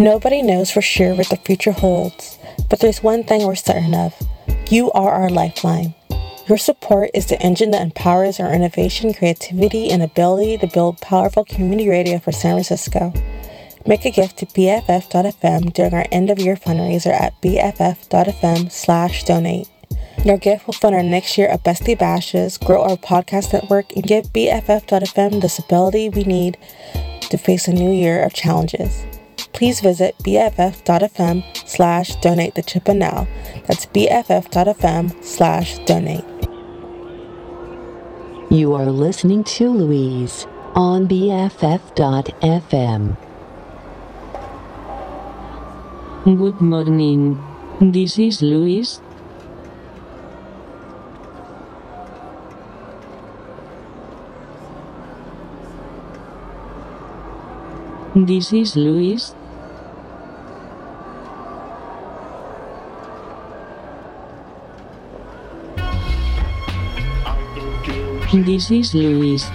Nobody knows for sure what the future holds, but there's one thing we're certain of you are our lifeline. Your support is the engine that empowers our innovation, creativity, and ability to build powerful community radio for San Francisco. Make a gift to BFF.FM during our end of year fundraiser at BFF.FM slash donate. Your gift will fund our next year of Bestie Bashes, grow our podcast network, and give BFF.FM the stability we need to face a new year of challenges. Please visit BFF.FM slash donate the chip and now. That's BFF.FM slash donate. You are listening to Louise on BFF.FM. Good morning. This is Louise. This is Louise. This is Louise.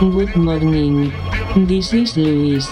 Good morning. This is Louise.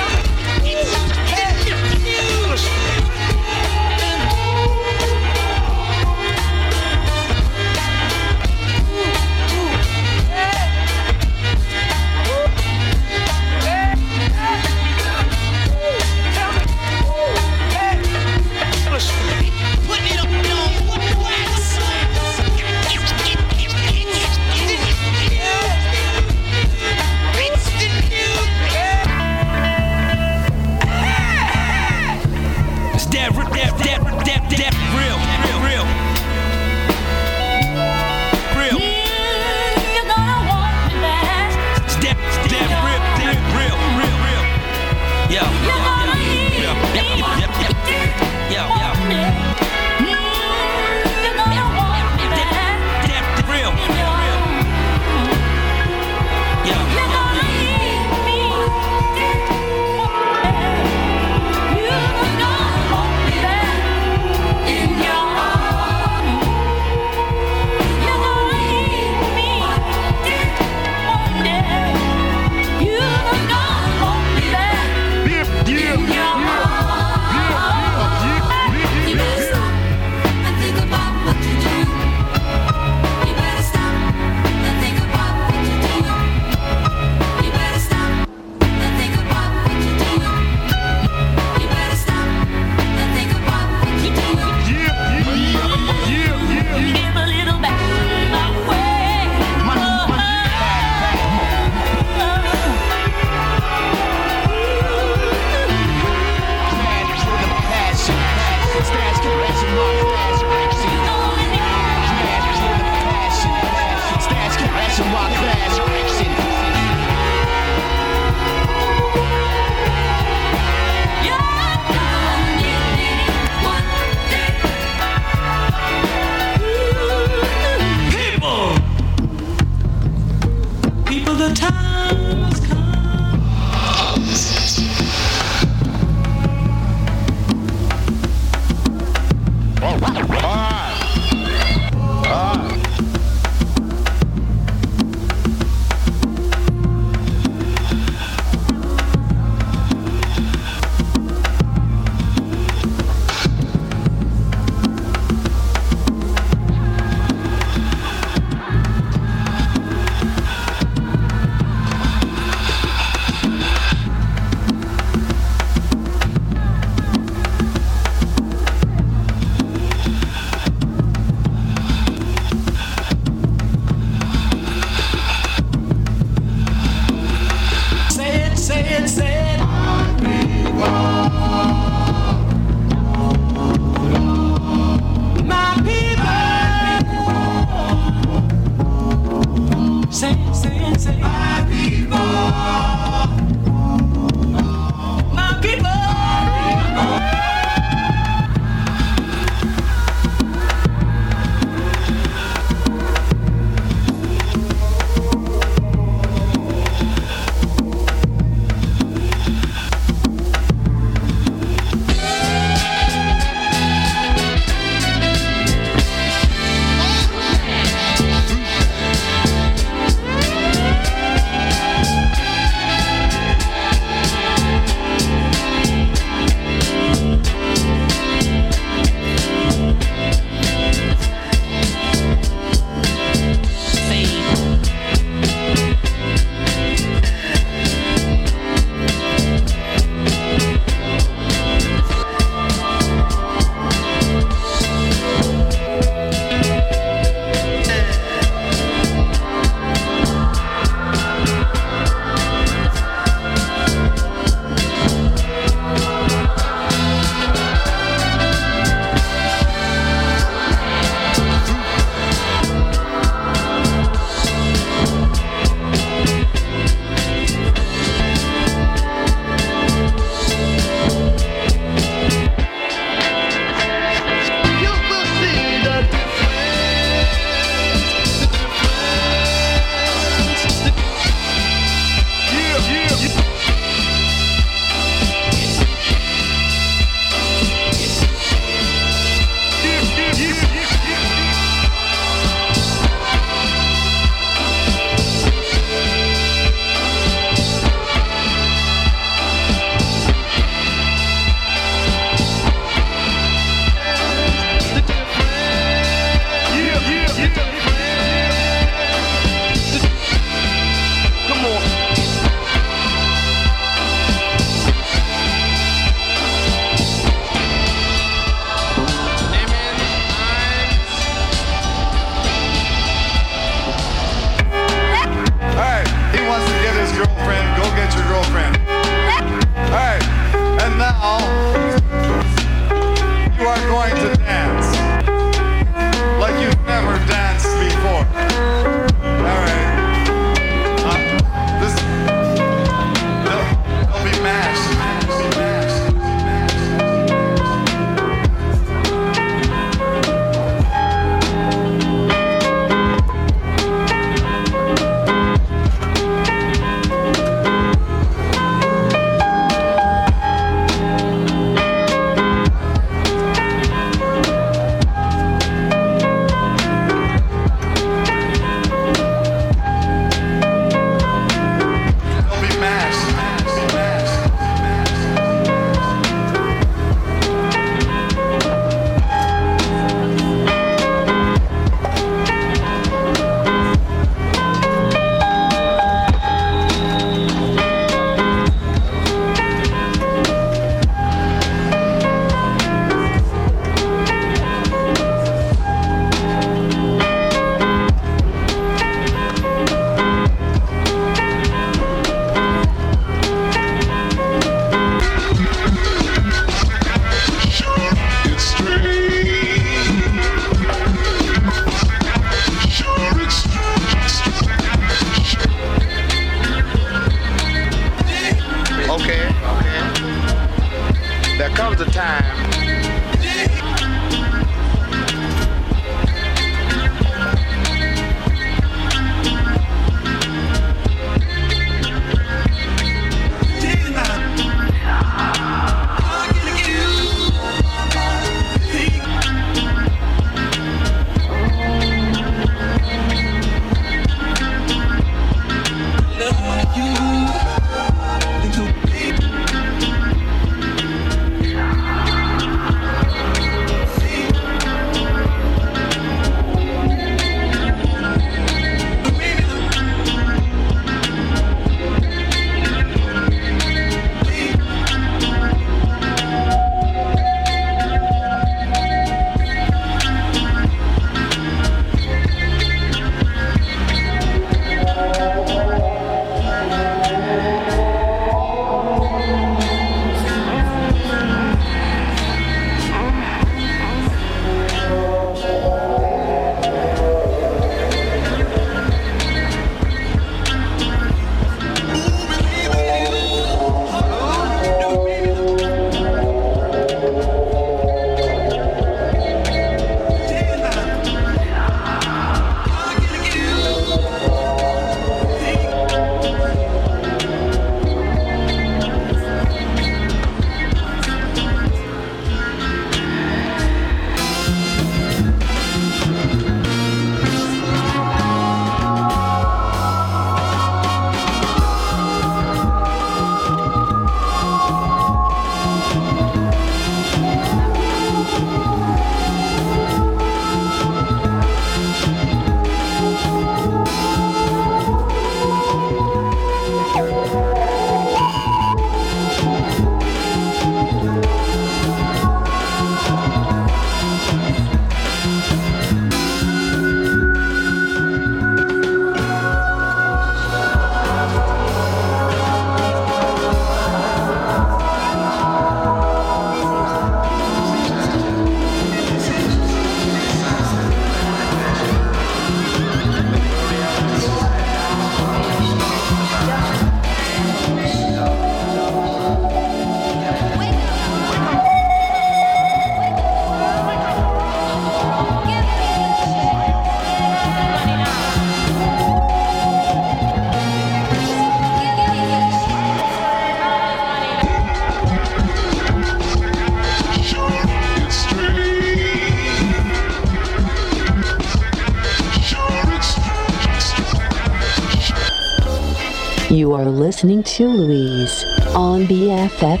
You are listening to Louise on BFF.FM.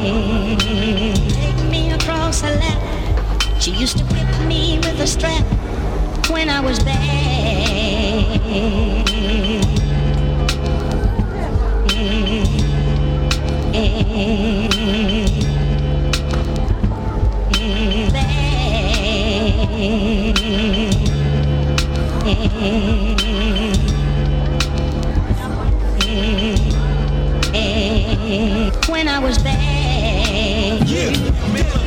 Take me across her lap. She used to whip me with a strap when I was bad. When I was bad.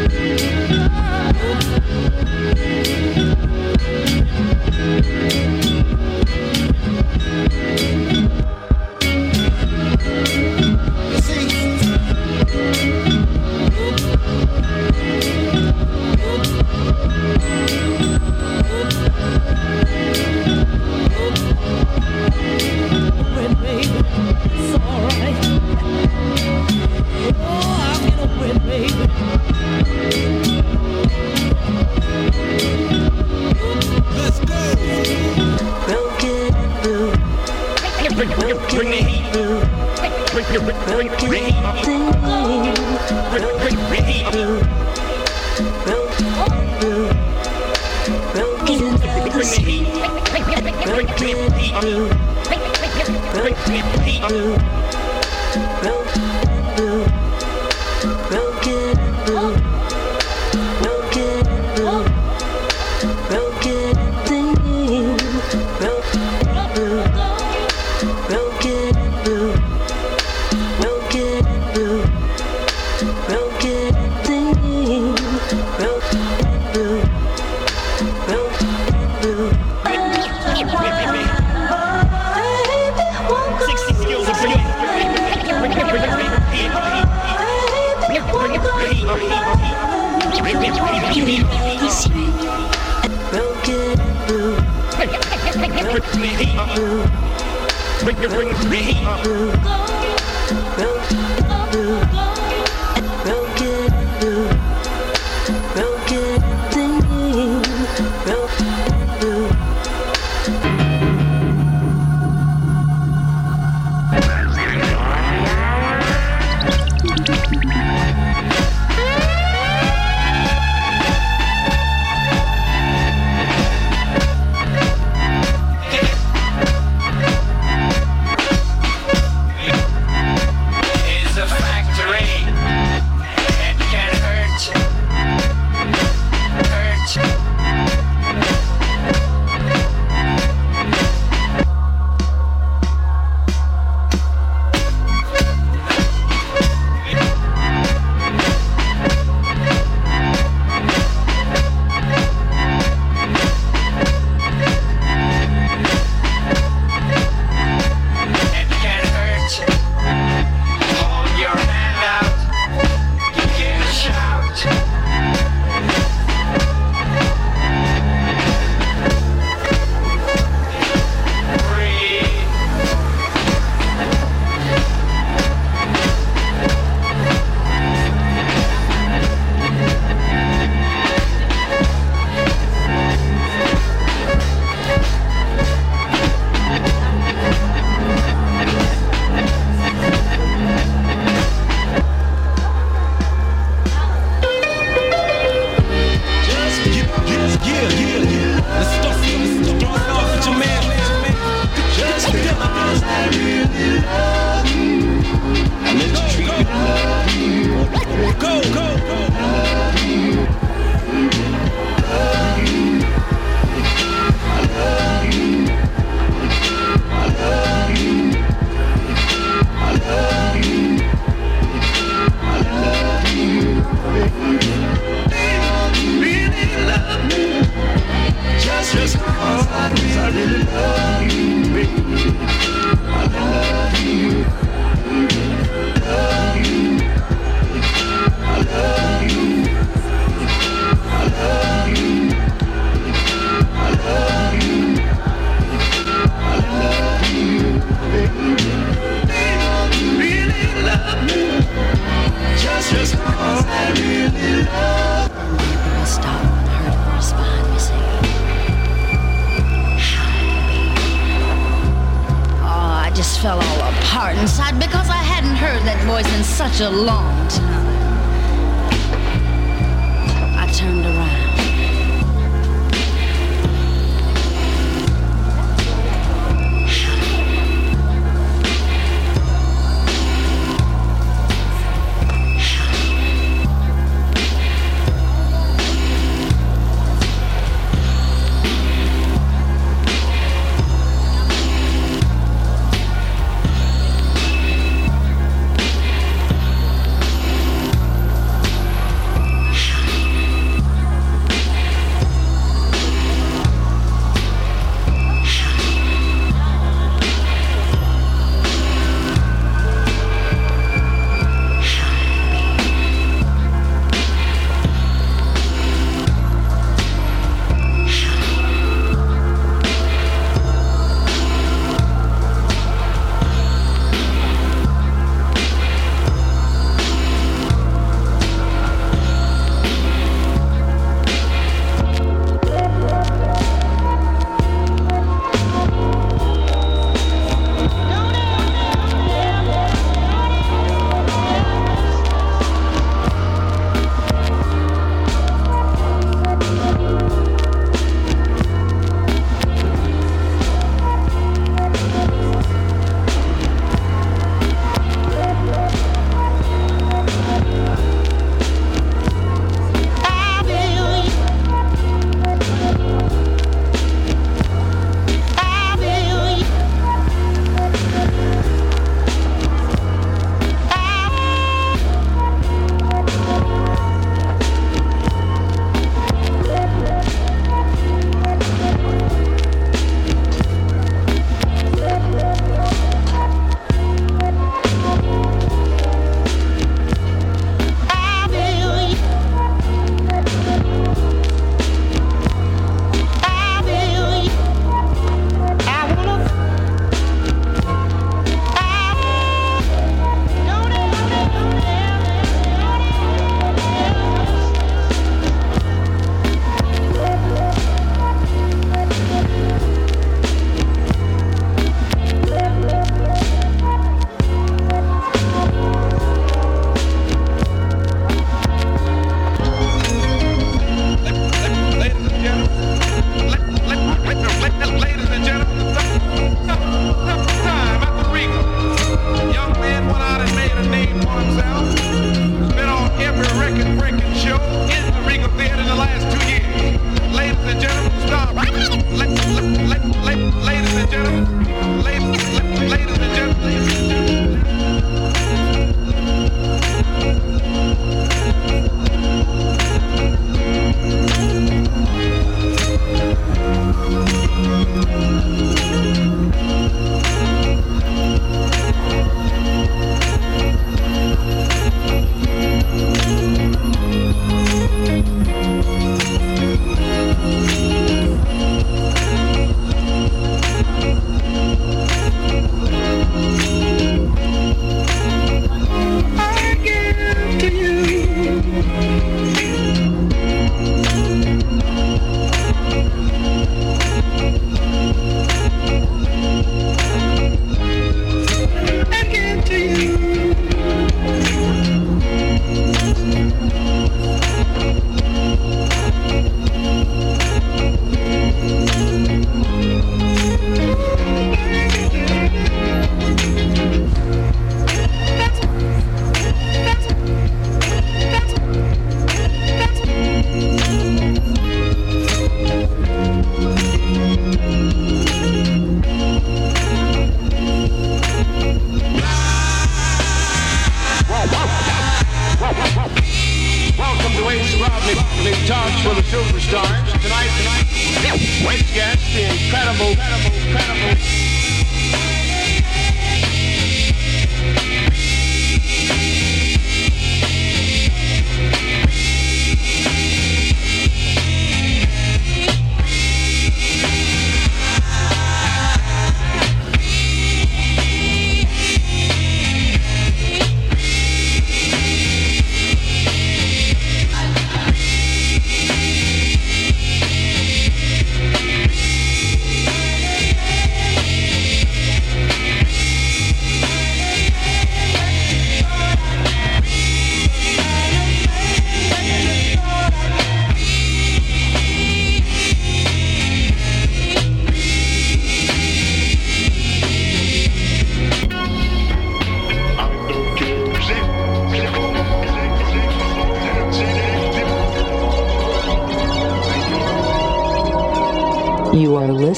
Amen. Thank you. Bring me do.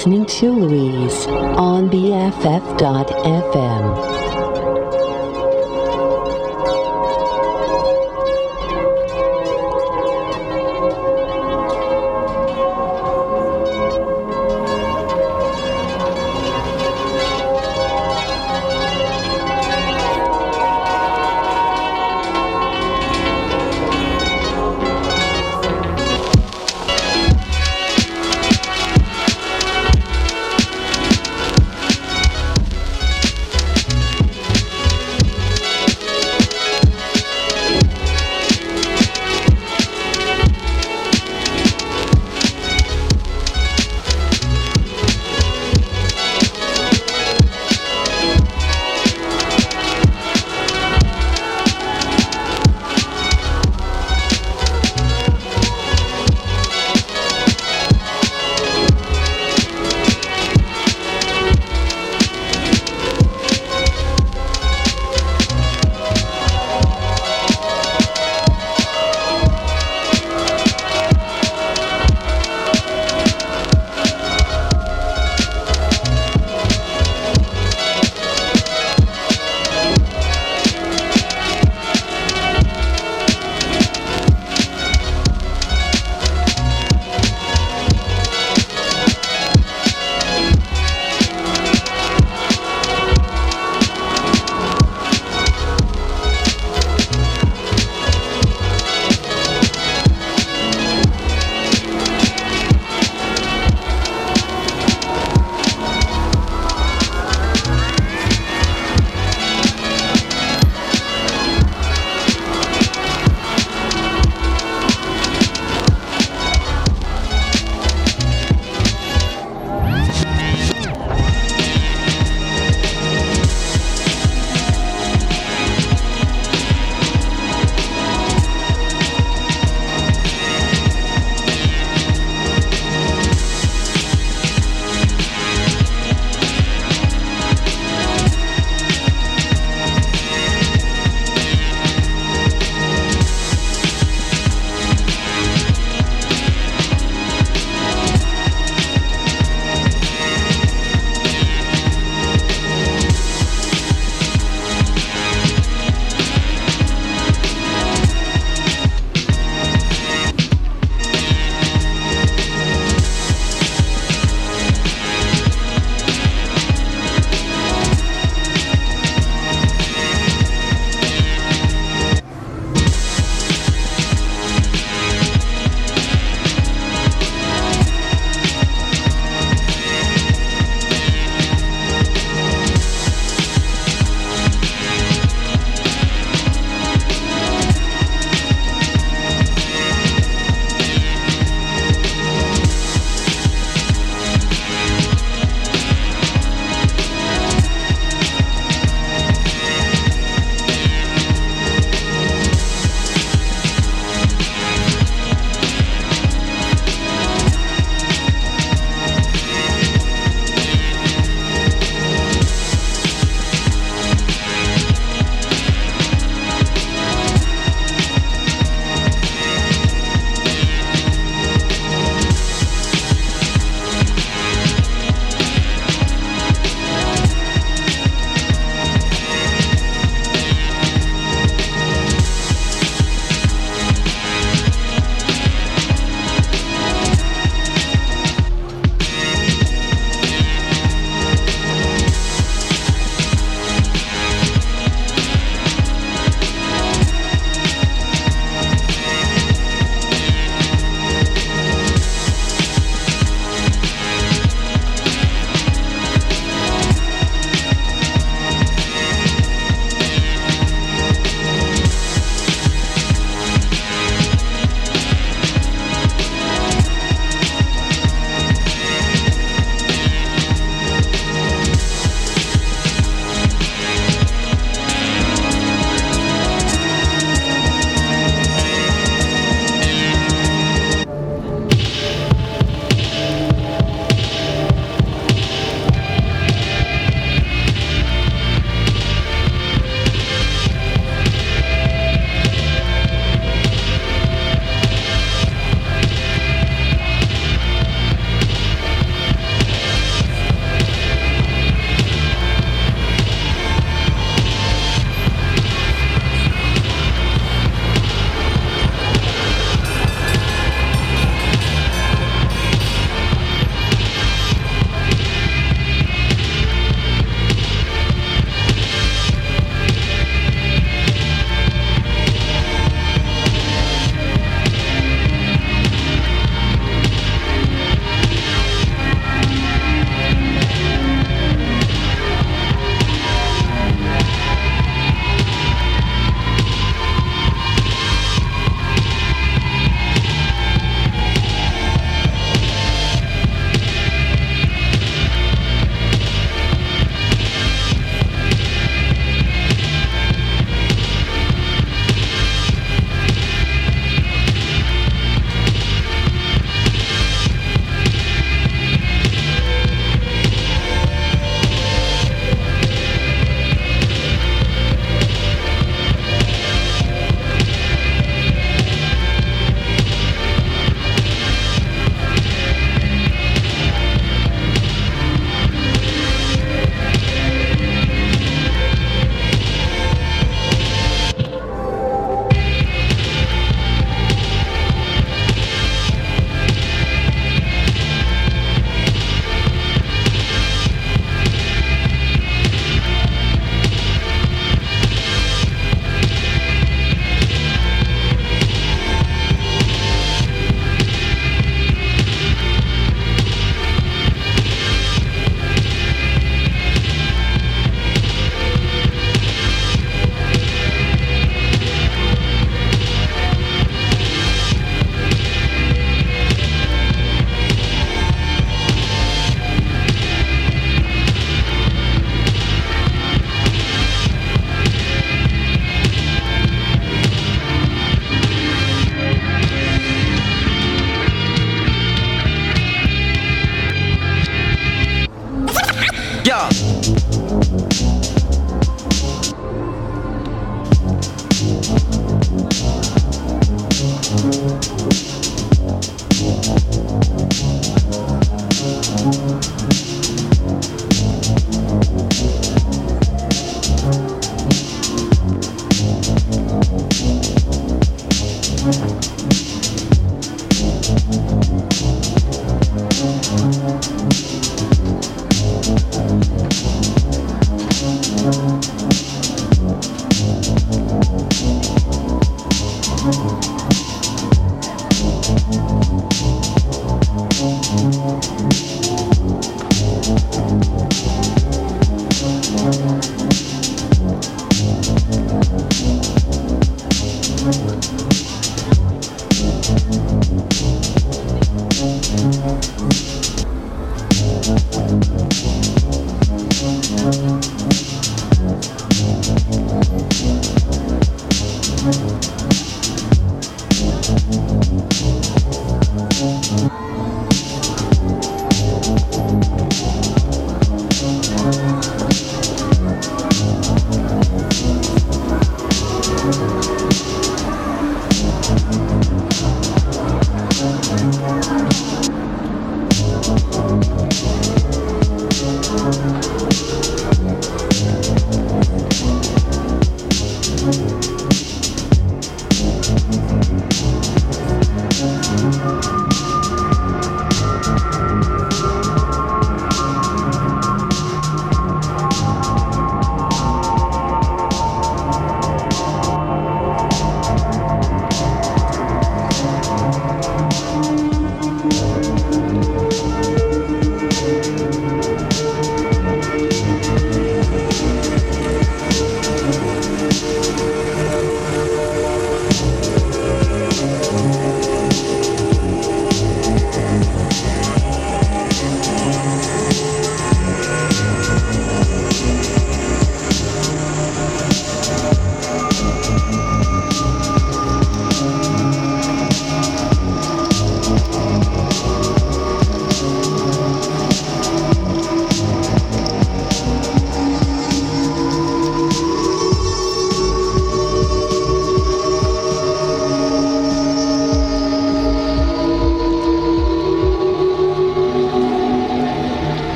Listening to Louise on BFF.fm.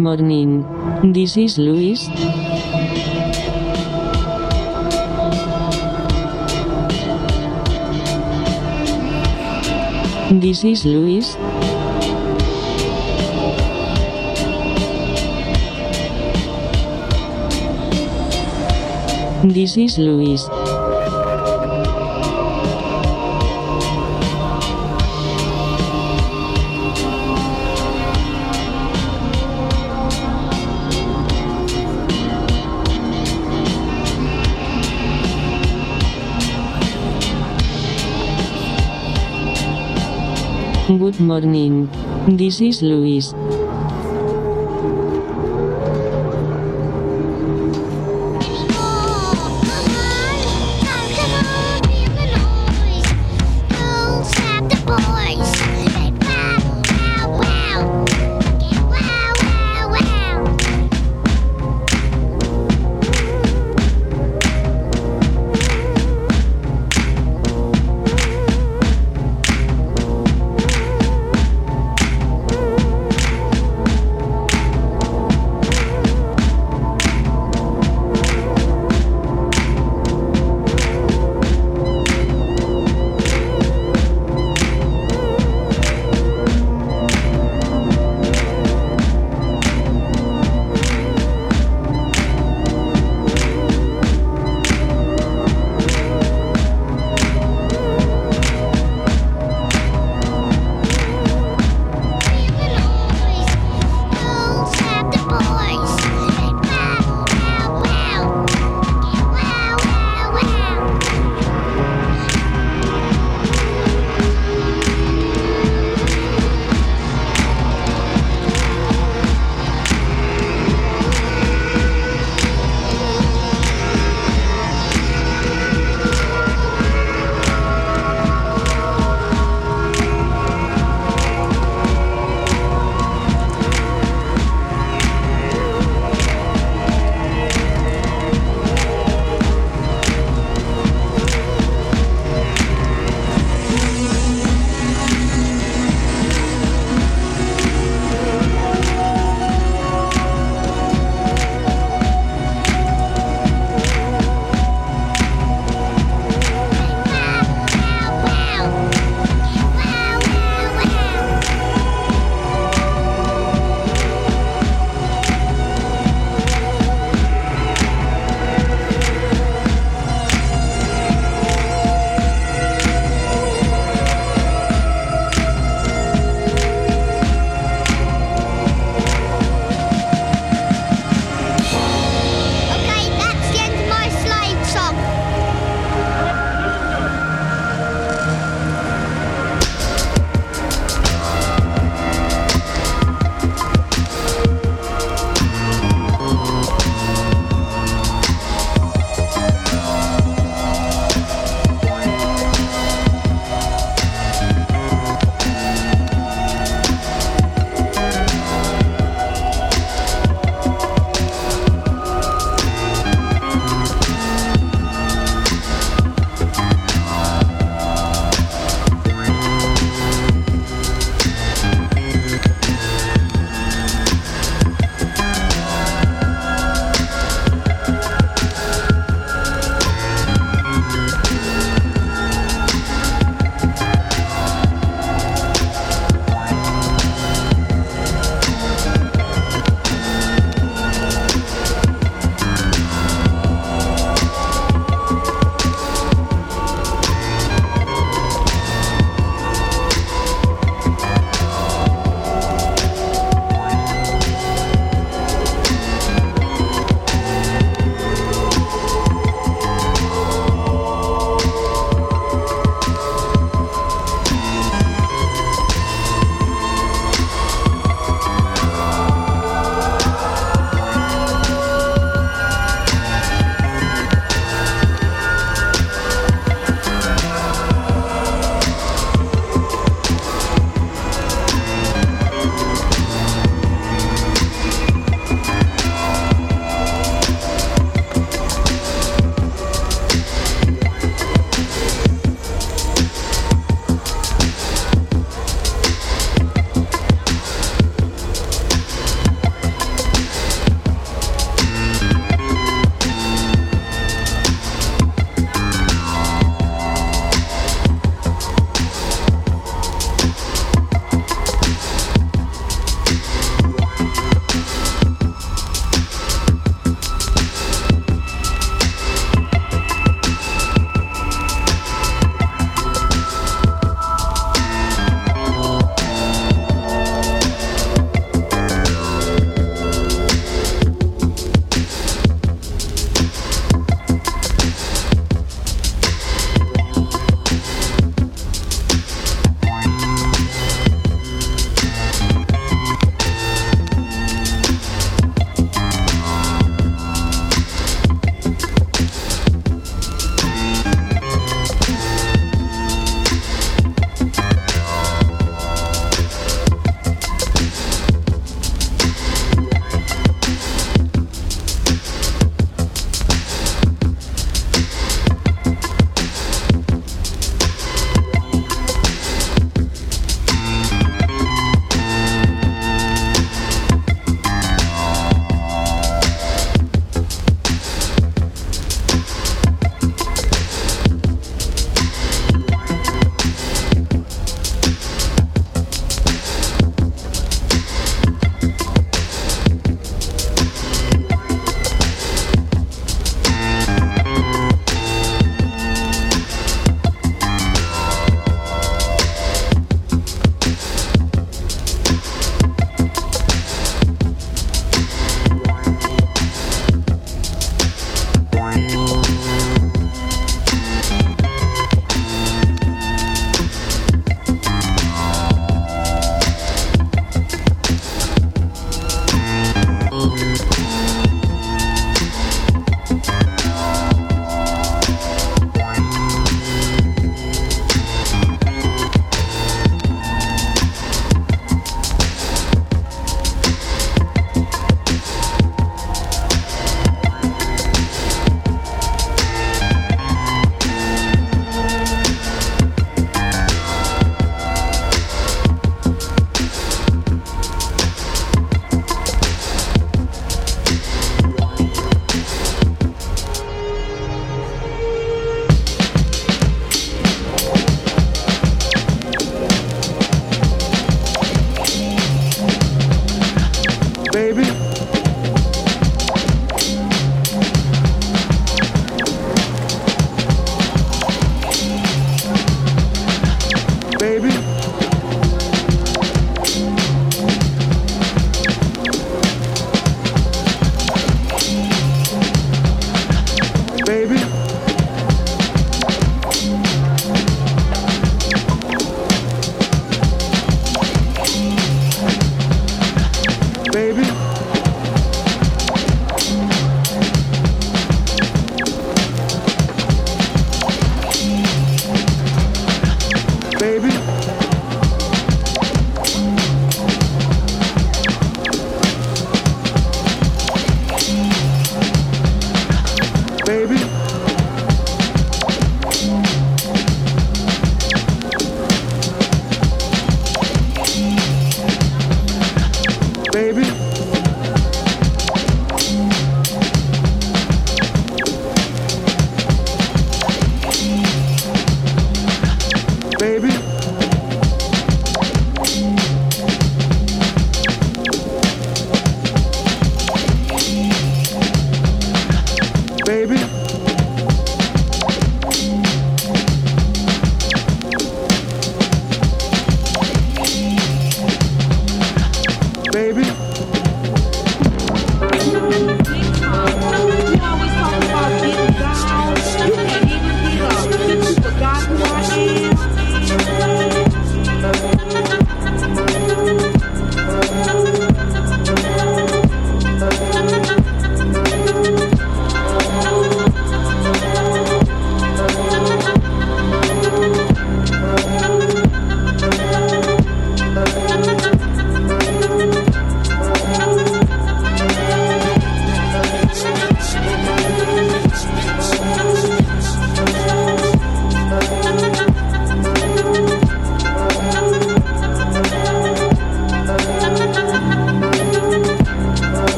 morning. This is Luis. This is Luis. This is Luis. Morning. This is Luis.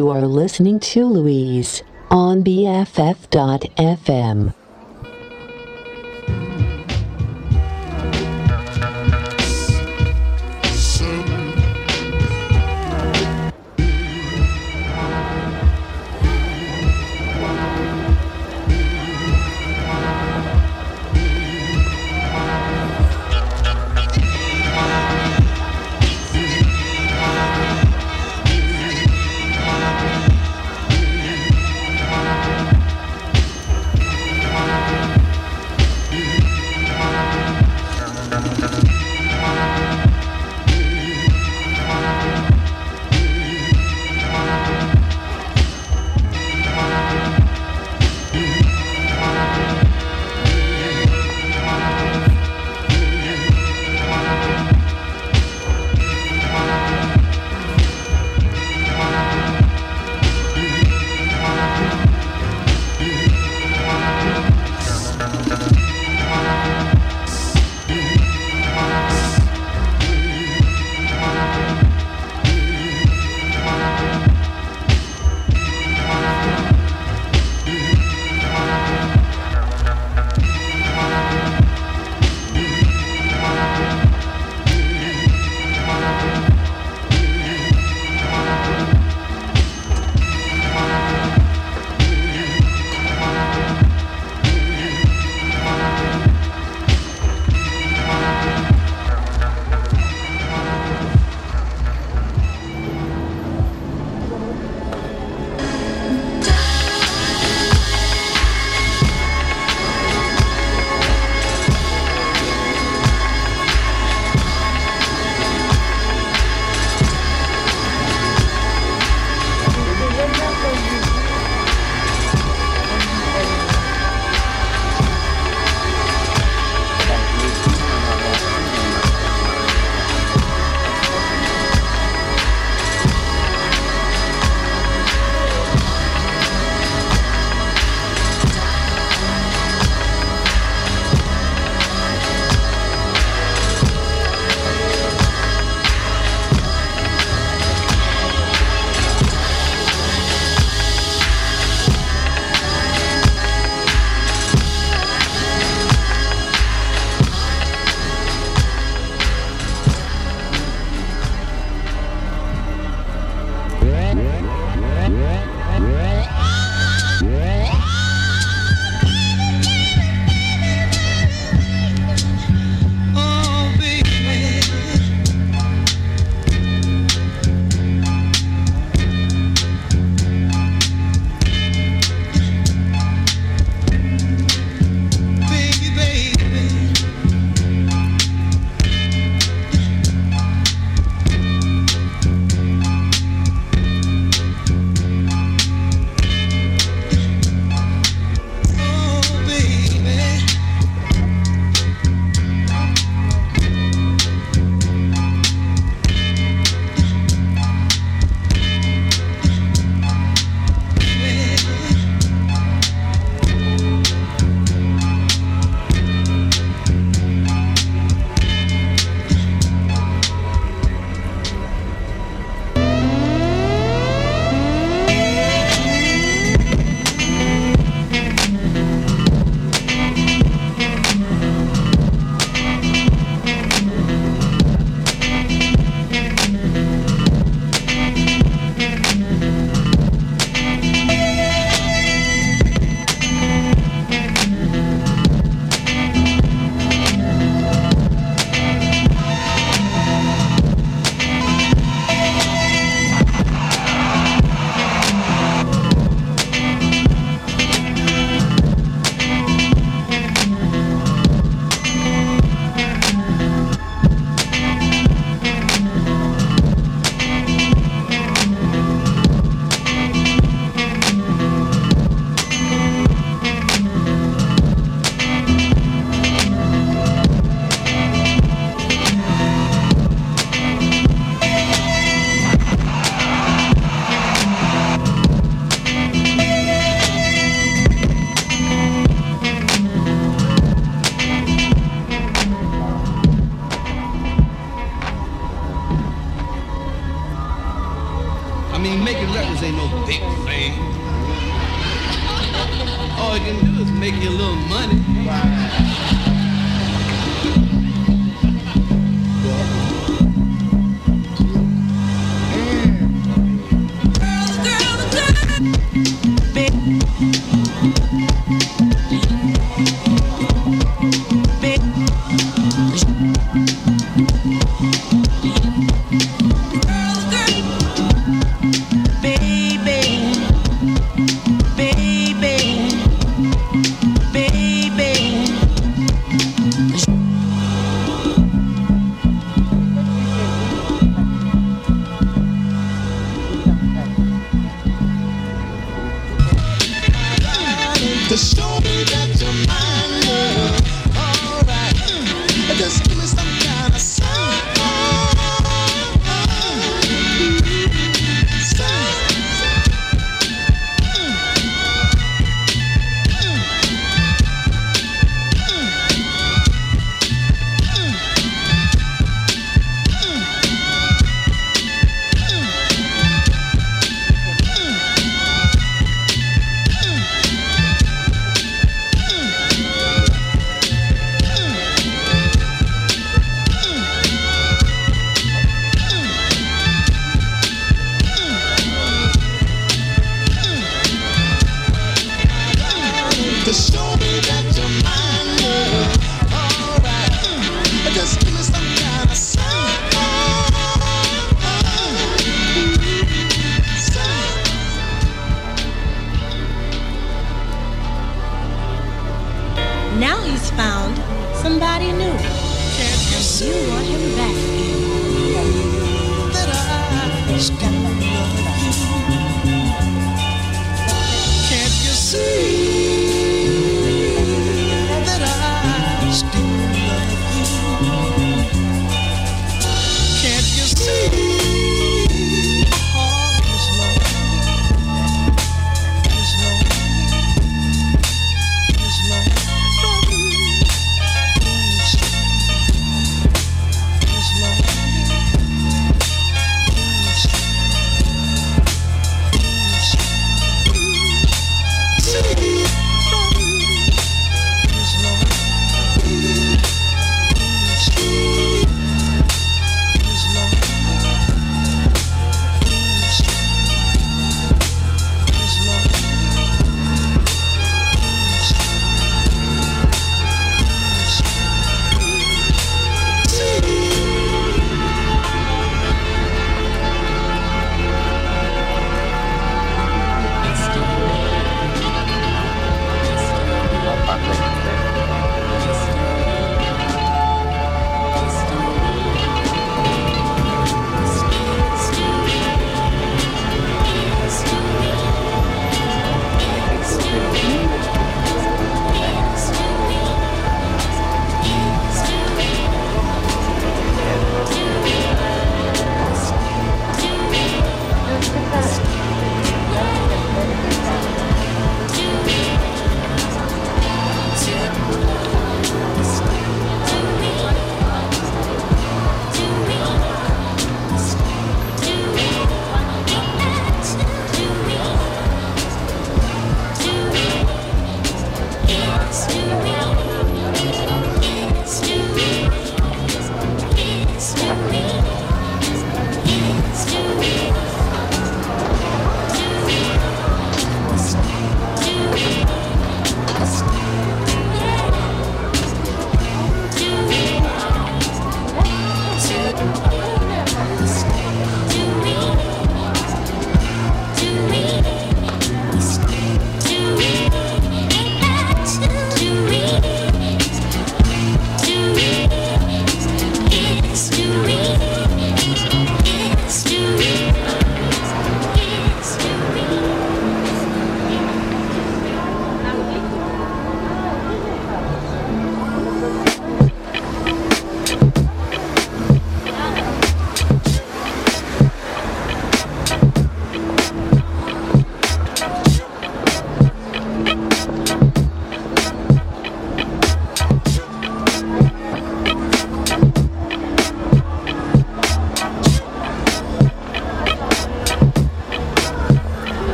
You are listening to Louise on BFF.fm.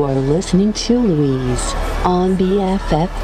You are listening to Louise on BFF.fm.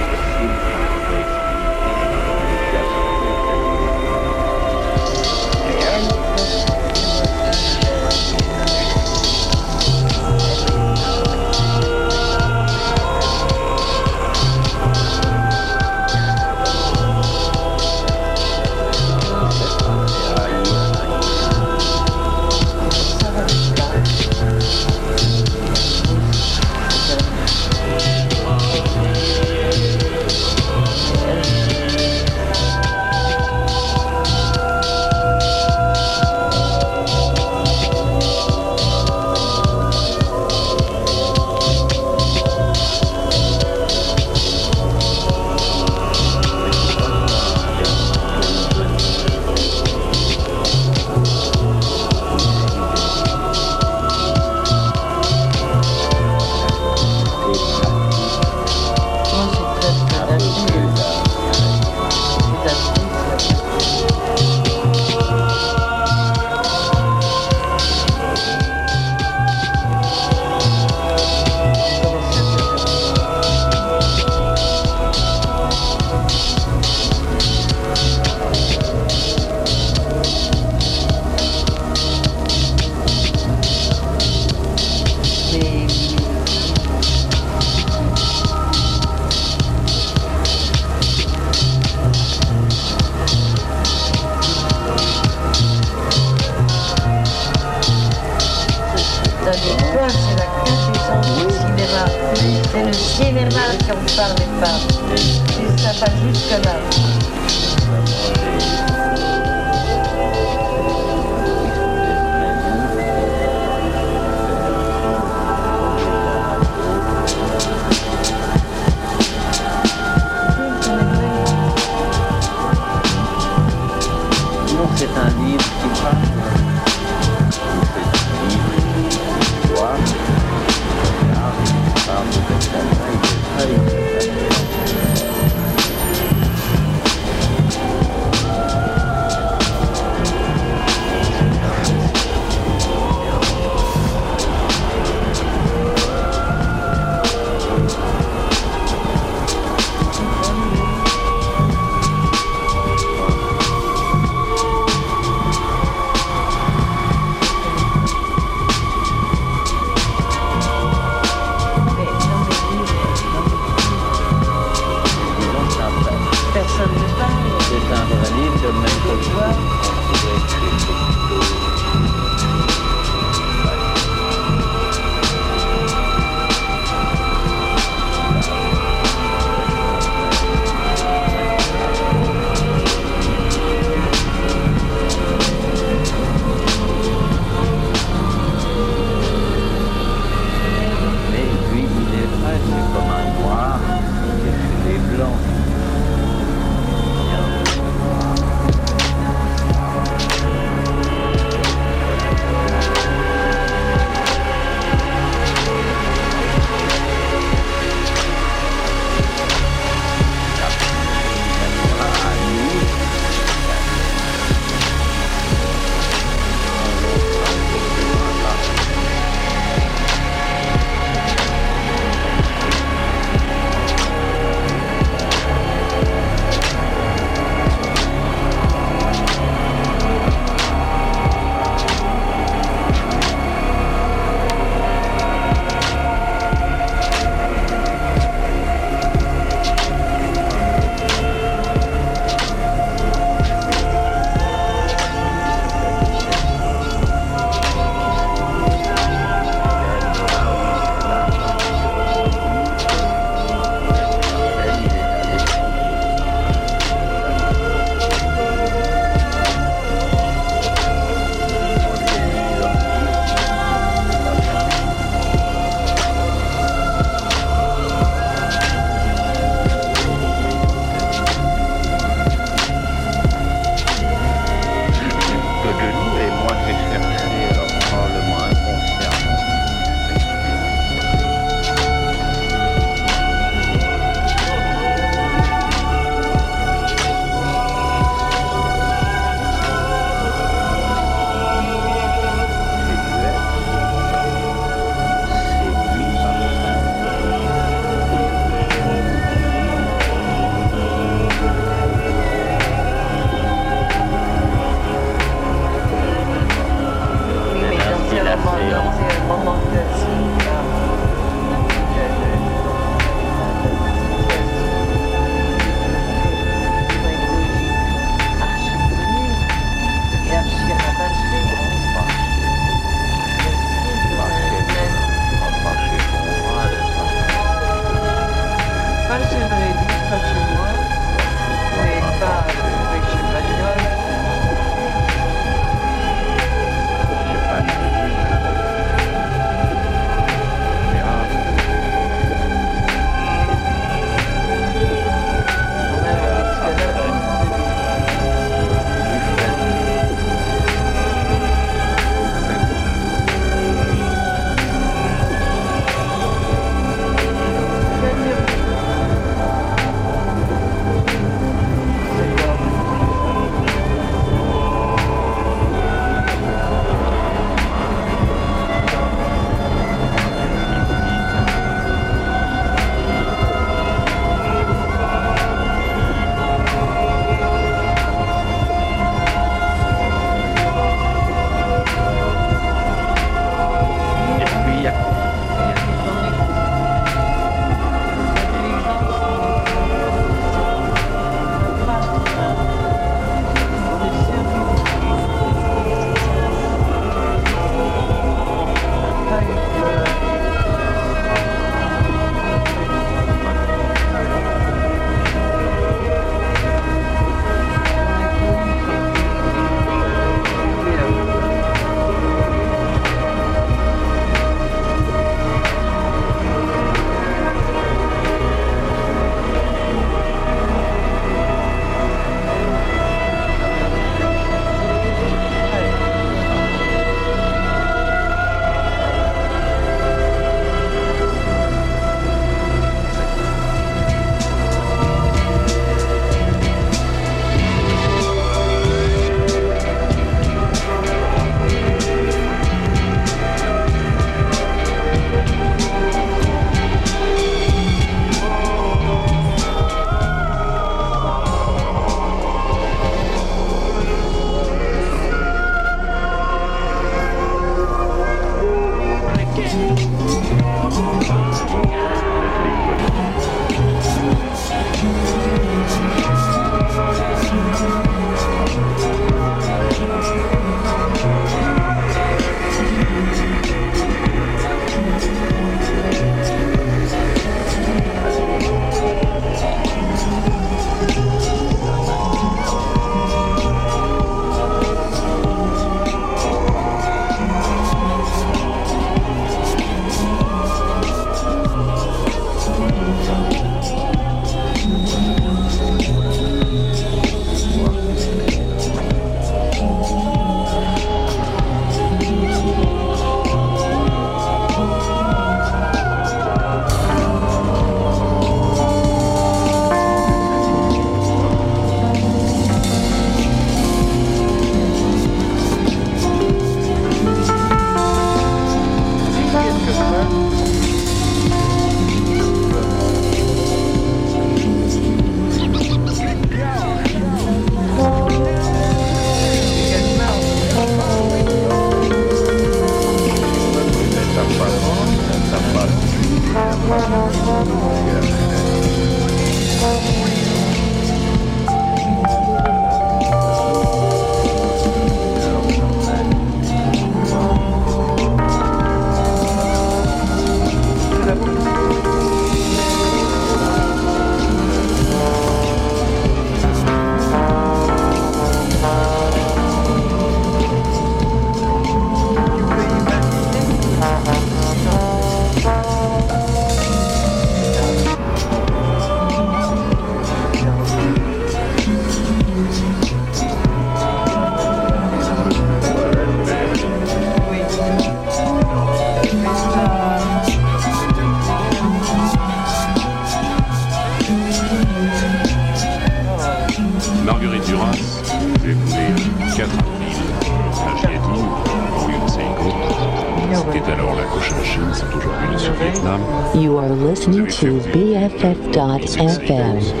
BFF.FM. Ces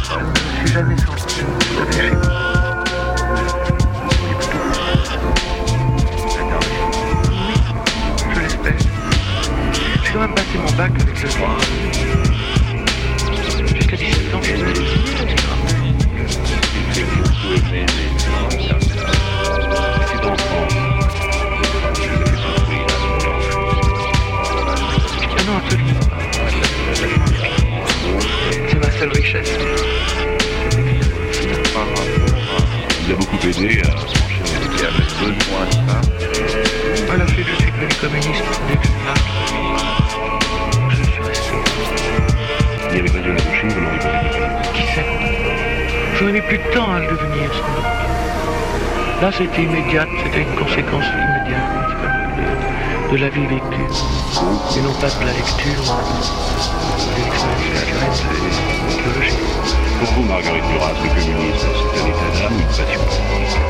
Suis jamais sorti. Oui, je l'espère. J'ai quand même passé mon bac avec le. Jusqu'à 17 ans, J'ai les petits enfants. Ah non, absolument. C'est ma seule richesse. A beaucoup aidé à s'enchaîner qui avait besoin de ça. À la communiste dès que je suis resté. Il n'y avait pas de la bouchée, vous n'auriez pas été communiste. Qui sait? J'aurais mis plus de temps à le devenir. Là, c'était immédiat, c'était une conséquence immédiate pas, de la vie vécue, et non pas de la lecture, Pour vous, Marguerite Duras, le communisme, c'est un état d'âme ou une passion politique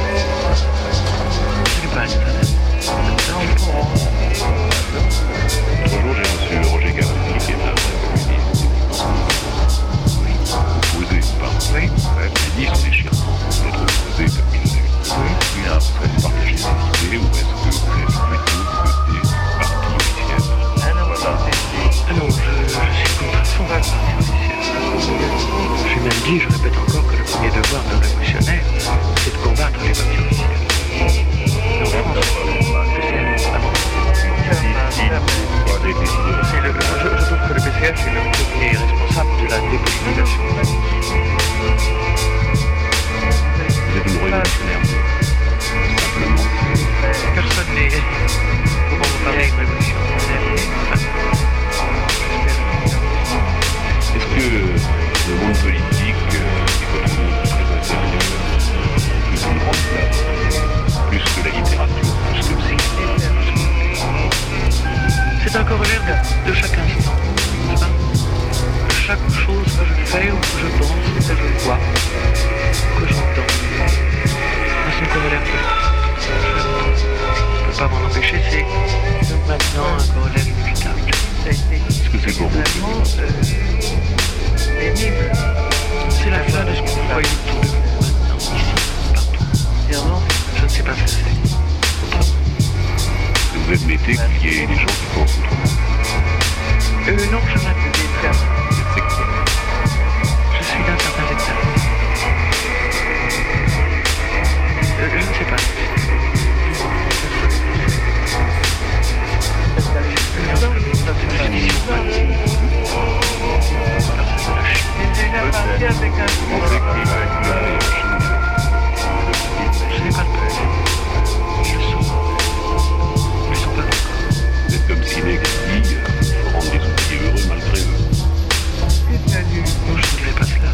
Ce n'est pas un état d'âme. C'est un courant. L'autre jour, j'ai reçu Roger Garoffi, qui est un vrai communiste. Oui, opposé, il dit son déchirement. L'autre opposé, comme il l'est. Il a partagé ses idées, ou est-ce que vous êtes plutôt du côté parti officiel? Ah non, je, je suis contre à fond je dis, je répète encore que le premier devoir d'un révolutionnaire, c'est de combattre les factions le Je, trouve que le PCF est le premier responsable de la dépolitisation. Vous êtes une révolutionnaire, simplement. Personne n'est... Comment vous parlez un corollaire de, chaque instant. de Chaque chose que je fais ou que je pense, que je vois, que j'entends, ah, a son corollaire Je ne peux pas m'en empêcher, c'est maintenant un corollaire inévitable. Est-ce que c'est pour vous euh, C'est la fin de ce que vous voyez tout maintenant, ici, partout. Clairement, je ne sais pas ce que c'est. Vous admettez qu'il y ait des gens qui Euh, non, je. Je suis d'un certain secteur. Euh, je ne sais pas. Comme dit, il faut rendre les ouvriers heureux malgré eux. Je ne dirais pas cela.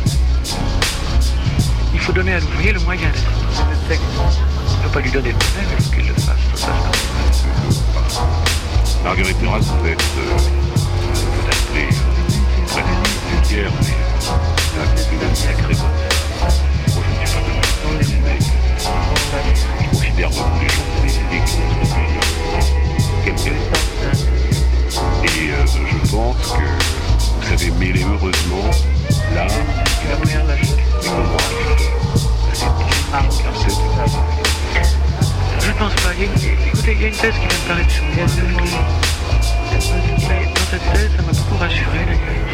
Il faut donner à l'ouvrier le moyen d'être. On ne peut pas lui donner le problème, il faut qu'il le fasse. Ça, c'est Marguerite Duras, vous êtes euh, peut-être les presque vulgaire, mais une sacrée bonne. Moi, je ne suis pas de même, mais je considère beaucoup les gens qui Et euh, je pense que vous savez mêler heureusement l'art et la musique. Et car c'est Je ne pense pas. Il y a une, écoutez, il y a une thèse qui vient de sur moi. Mais dans cette thèse, ça m'a beaucoup rassuré d'ailleurs.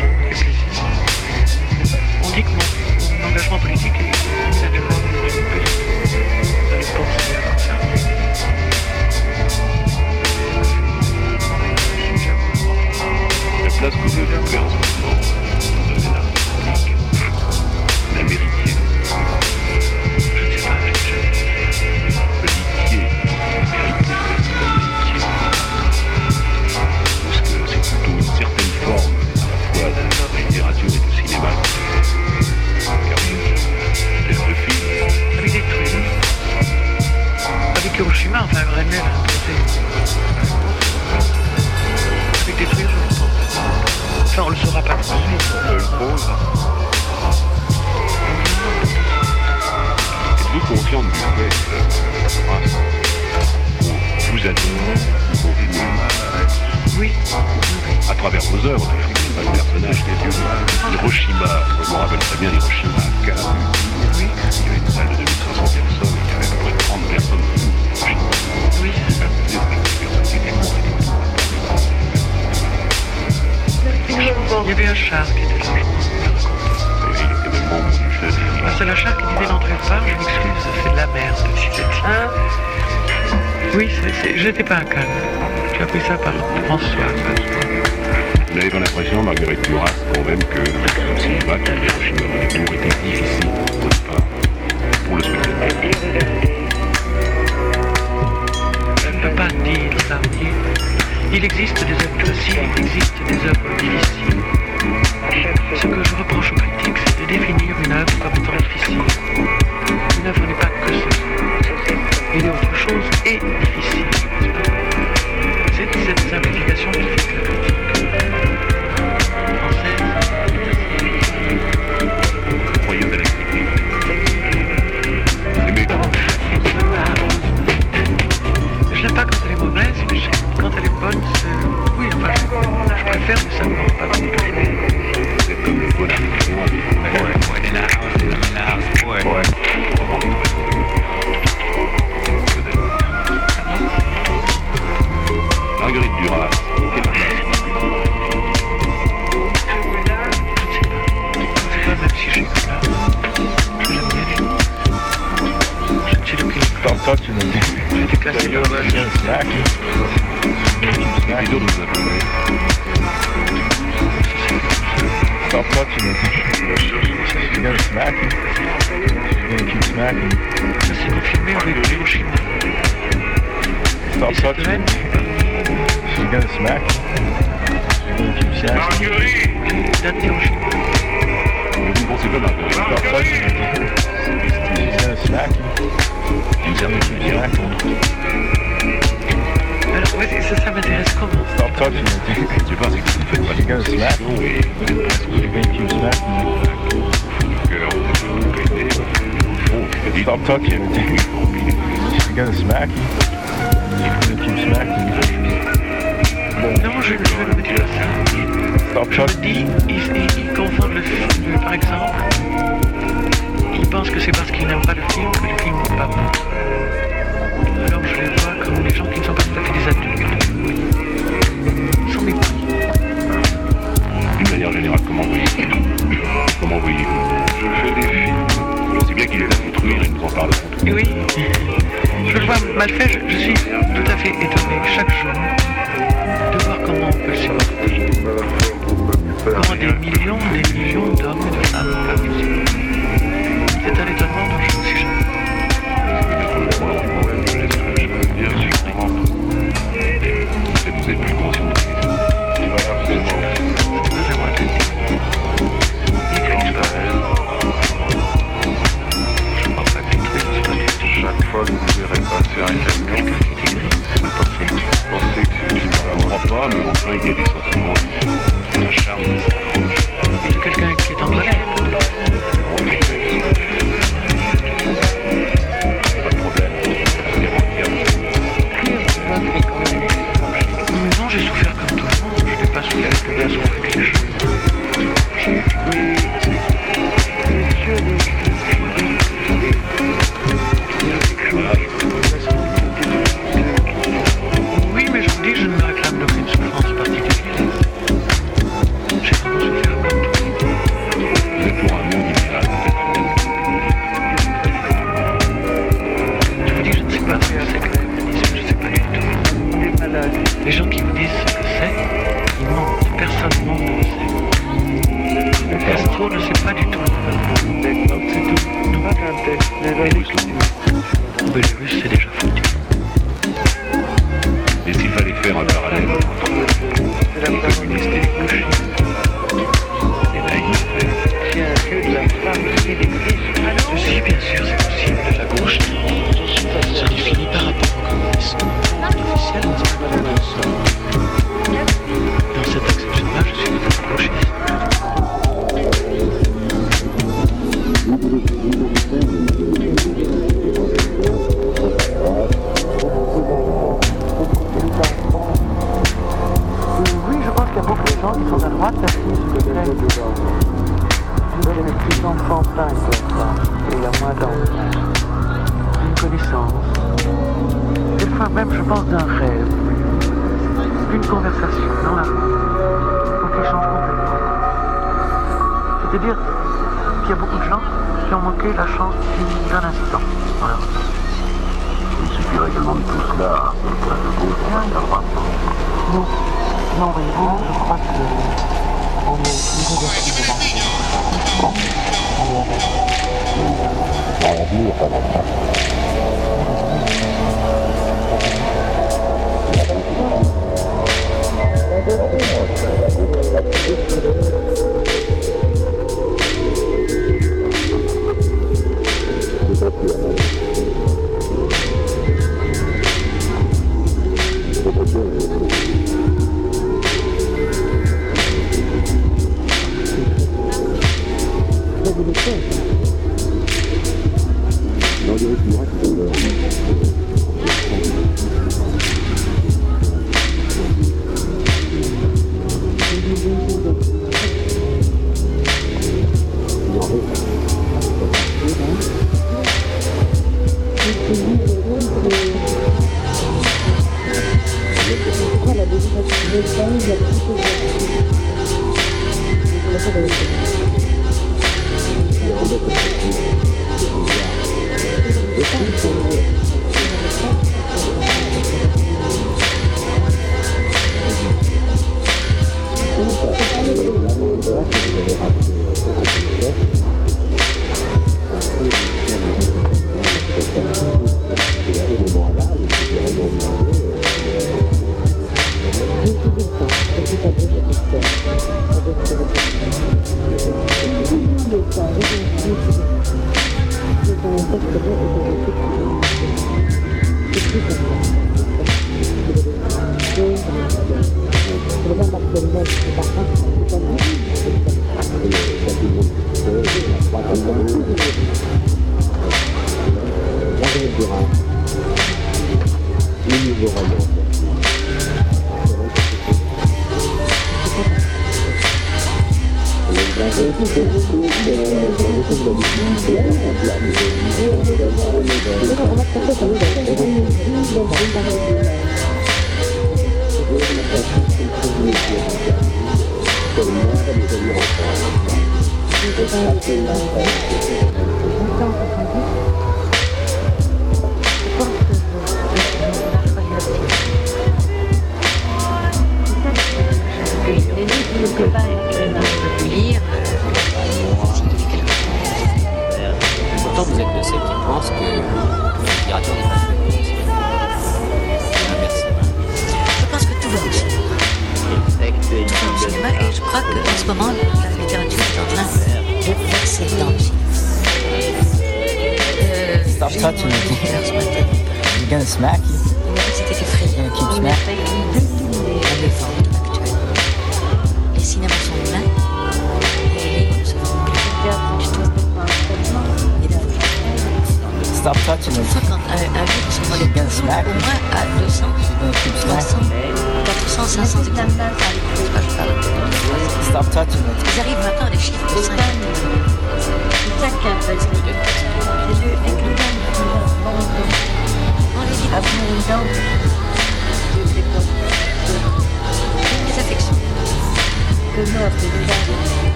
On dit que mon, mon engagement politique est naturel. Je peux le penser comme La métier. Parce que c'est plutôt une certaine forme, à la fois de littérature et de cinéma. Avec des trucs. Avec enfin, Grenelle Saura pas de suite. Le prose. Êtes-vous consciente du fait que vous aime, Oui. à travers vos œuvres, je le personnage des dieux. Hiroshima, je me rappelle très bien Hiroshima Cannes. Oui. Il y avait une salle de 2500 personnes, il y avait à peu près 30 personnes. Oui, Il y avait un char qui était là, c'est la char qui disait je m'excuse, c'est de la merde. Hein? Oui, j'étais pas à Cannes. J'ai appris ça par François. Vous n'avez pas l'impression, Marguerite Duras, quand même, que le cinéma, que Hiroshima de l'amour était difficile au départ pour le spectateur Je ne peux pas dire ça. Il, existe des œuvres faciles, il existe des œuvres difficiles. Ce que je reproche aux critiques, c'est de définir une œuvre comme étant difficile. Une œuvre n'est pas que ça. Il a autre chose et. Mais ça ne pas comme. Marguerite classé vous Stop touching me. You're gonna smack you. You're gonna keep smacking me. Ça s'est confirmé avec Hiroshima. Stop Et cette touching haine, me. You're gonna smack you. You're gonna keep smacking me. date d'Hiroshima. Mais bon, puis, You're gonna smack you. Le Team Smack, Non, je, ne dis pas ça. Ils, ils, ils confondent le film, par exemple. Ils pensent que c'est parce qu'ils n'aiment pas le film que le film n'est pas bon. Alors je les vois comme des gens qui ne sont pas tout à fait des adultes. Ils sont mépris. D'une manière générale, comment voyez-vous Comment voyez-vous Je fais des films. Oui, je le vois mal fait, je, suis tout à fait étonné chaque jour de voir comment on peut le supporter. Comment des millions, des millions d'hommes et de femmes peuvent supporter. Fois que vous verrez passer un camion, Vous pensez que pensez que c'est une Je ne crois pas, mais enfin, il y a des sentiments. Un charme, c'est quelqu'un qui est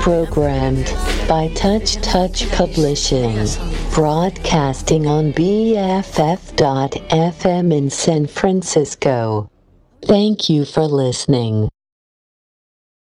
Programmed by Touch Touch Publishing. Broadcasting on BFF.FM in San Francisco. Thank you for listening.